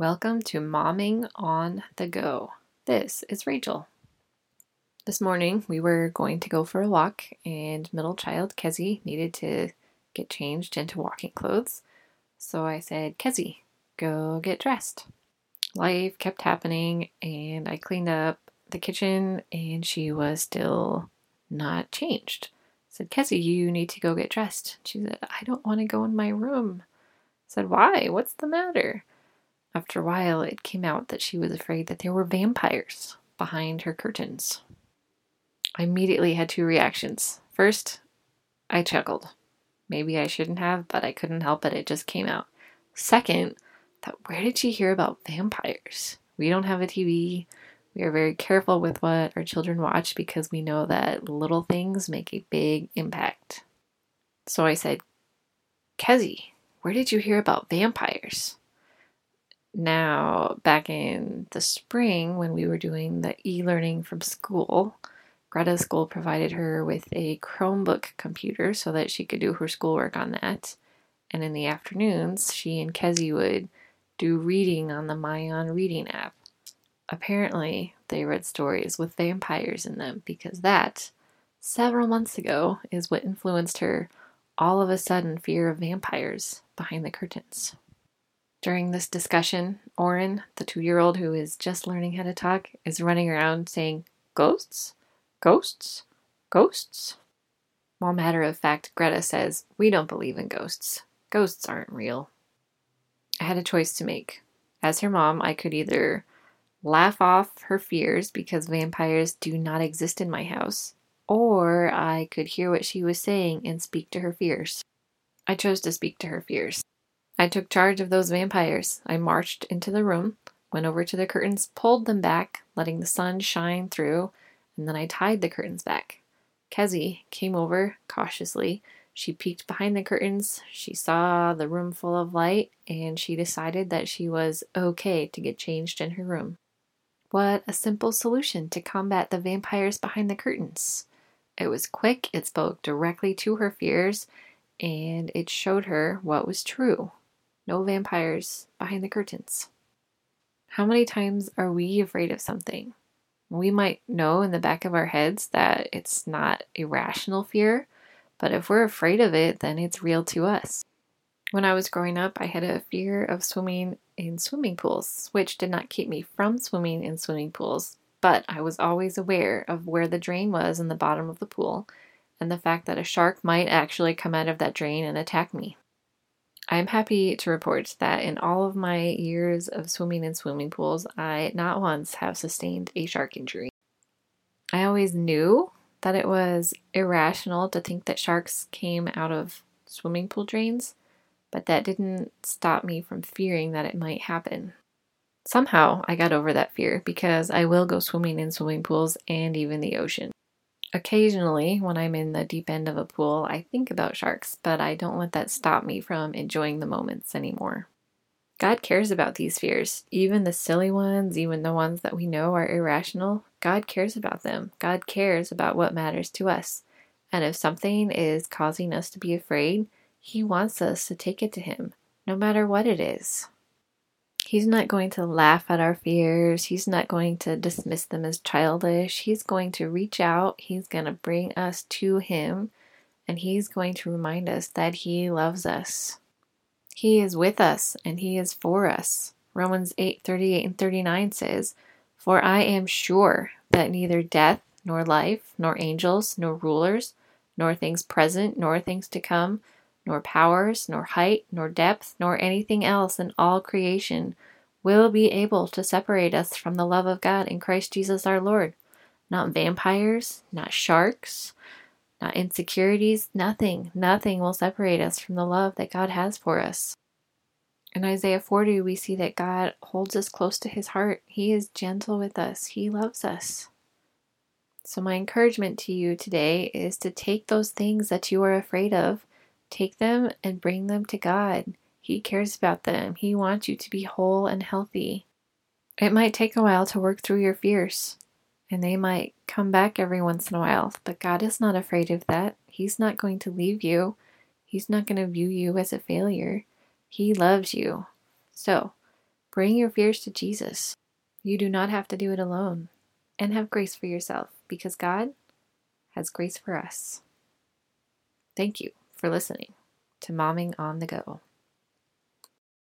Welcome to Momming on the Go. This is Rachel. This morning we were going to go for a walk, and middle child Kezzy needed to get changed into walking clothes. So I said, Kezzy, go get dressed. Life kept happening, and I cleaned up the kitchen, and she was still not changed. I said, Kezzy, you need to go get dressed. She said, I don't want to go in my room. I said, Why? What's the matter? After a while, it came out that she was afraid that there were vampires behind her curtains. I immediately had two reactions. First, I chuckled. Maybe I shouldn't have, but I couldn't help it. It just came out. Second, that where did she hear about vampires? We don't have a TV. We are very careful with what our children watch because we know that little things make a big impact. So I said, Kezzy, where did you hear about vampires? Now, back in the spring, when we were doing the e learning from school, Greta's school provided her with a Chromebook computer so that she could do her schoolwork on that. And in the afternoons, she and Kezzy would do reading on the Mayan reading app. Apparently, they read stories with vampires in them because that, several months ago, is what influenced her all of a sudden fear of vampires behind the curtains. During this discussion, Oren, the two year old who is just learning how to talk, is running around saying, Ghosts? Ghosts? Ghosts? While matter of fact, Greta says, We don't believe in ghosts. Ghosts aren't real. I had a choice to make. As her mom, I could either laugh off her fears because vampires do not exist in my house, or I could hear what she was saying and speak to her fears. I chose to speak to her fears. I took charge of those vampires. I marched into the room, went over to the curtains, pulled them back, letting the sun shine through, and then I tied the curtains back. Kezzy came over cautiously. She peeked behind the curtains. She saw the room full of light, and she decided that she was okay to get changed in her room. What a simple solution to combat the vampires behind the curtains. It was quick, it spoke directly to her fears, and it showed her what was true. No vampires behind the curtains. How many times are we afraid of something? We might know in the back of our heads that it's not a rational fear, but if we're afraid of it, then it's real to us. When I was growing up, I had a fear of swimming in swimming pools, which did not keep me from swimming in swimming pools, but I was always aware of where the drain was in the bottom of the pool and the fact that a shark might actually come out of that drain and attack me. I'm happy to report that in all of my years of swimming in swimming pools, I not once have sustained a shark injury. I always knew that it was irrational to think that sharks came out of swimming pool drains, but that didn't stop me from fearing that it might happen. Somehow I got over that fear because I will go swimming in swimming pools and even the ocean. Occasionally, when I'm in the deep end of a pool, I think about sharks, but I don't let that stop me from enjoying the moments anymore. God cares about these fears, even the silly ones, even the ones that we know are irrational. God cares about them. God cares about what matters to us. And if something is causing us to be afraid, He wants us to take it to Him, no matter what it is. He's not going to laugh at our fears. He's not going to dismiss them as childish. He's going to reach out. He's going to bring us to Him. And He's going to remind us that He loves us. He is with us and He is for us. Romans 8 38 and 39 says, For I am sure that neither death, nor life, nor angels, nor rulers, nor things present, nor things to come, nor powers, nor height, nor depth, nor anything else in all creation will be able to separate us from the love of God in Christ Jesus our Lord. Not vampires, not sharks, not insecurities, nothing, nothing will separate us from the love that God has for us. In Isaiah 40, we see that God holds us close to his heart. He is gentle with us, he loves us. So, my encouragement to you today is to take those things that you are afraid of Take them and bring them to God. He cares about them. He wants you to be whole and healthy. It might take a while to work through your fears, and they might come back every once in a while, but God is not afraid of that. He's not going to leave you, He's not going to view you as a failure. He loves you. So, Bring your fears to Jesus. You do not have to do it alone. And have grace for yourself because God has grace for us. Thank you for listening to Momming on the Go.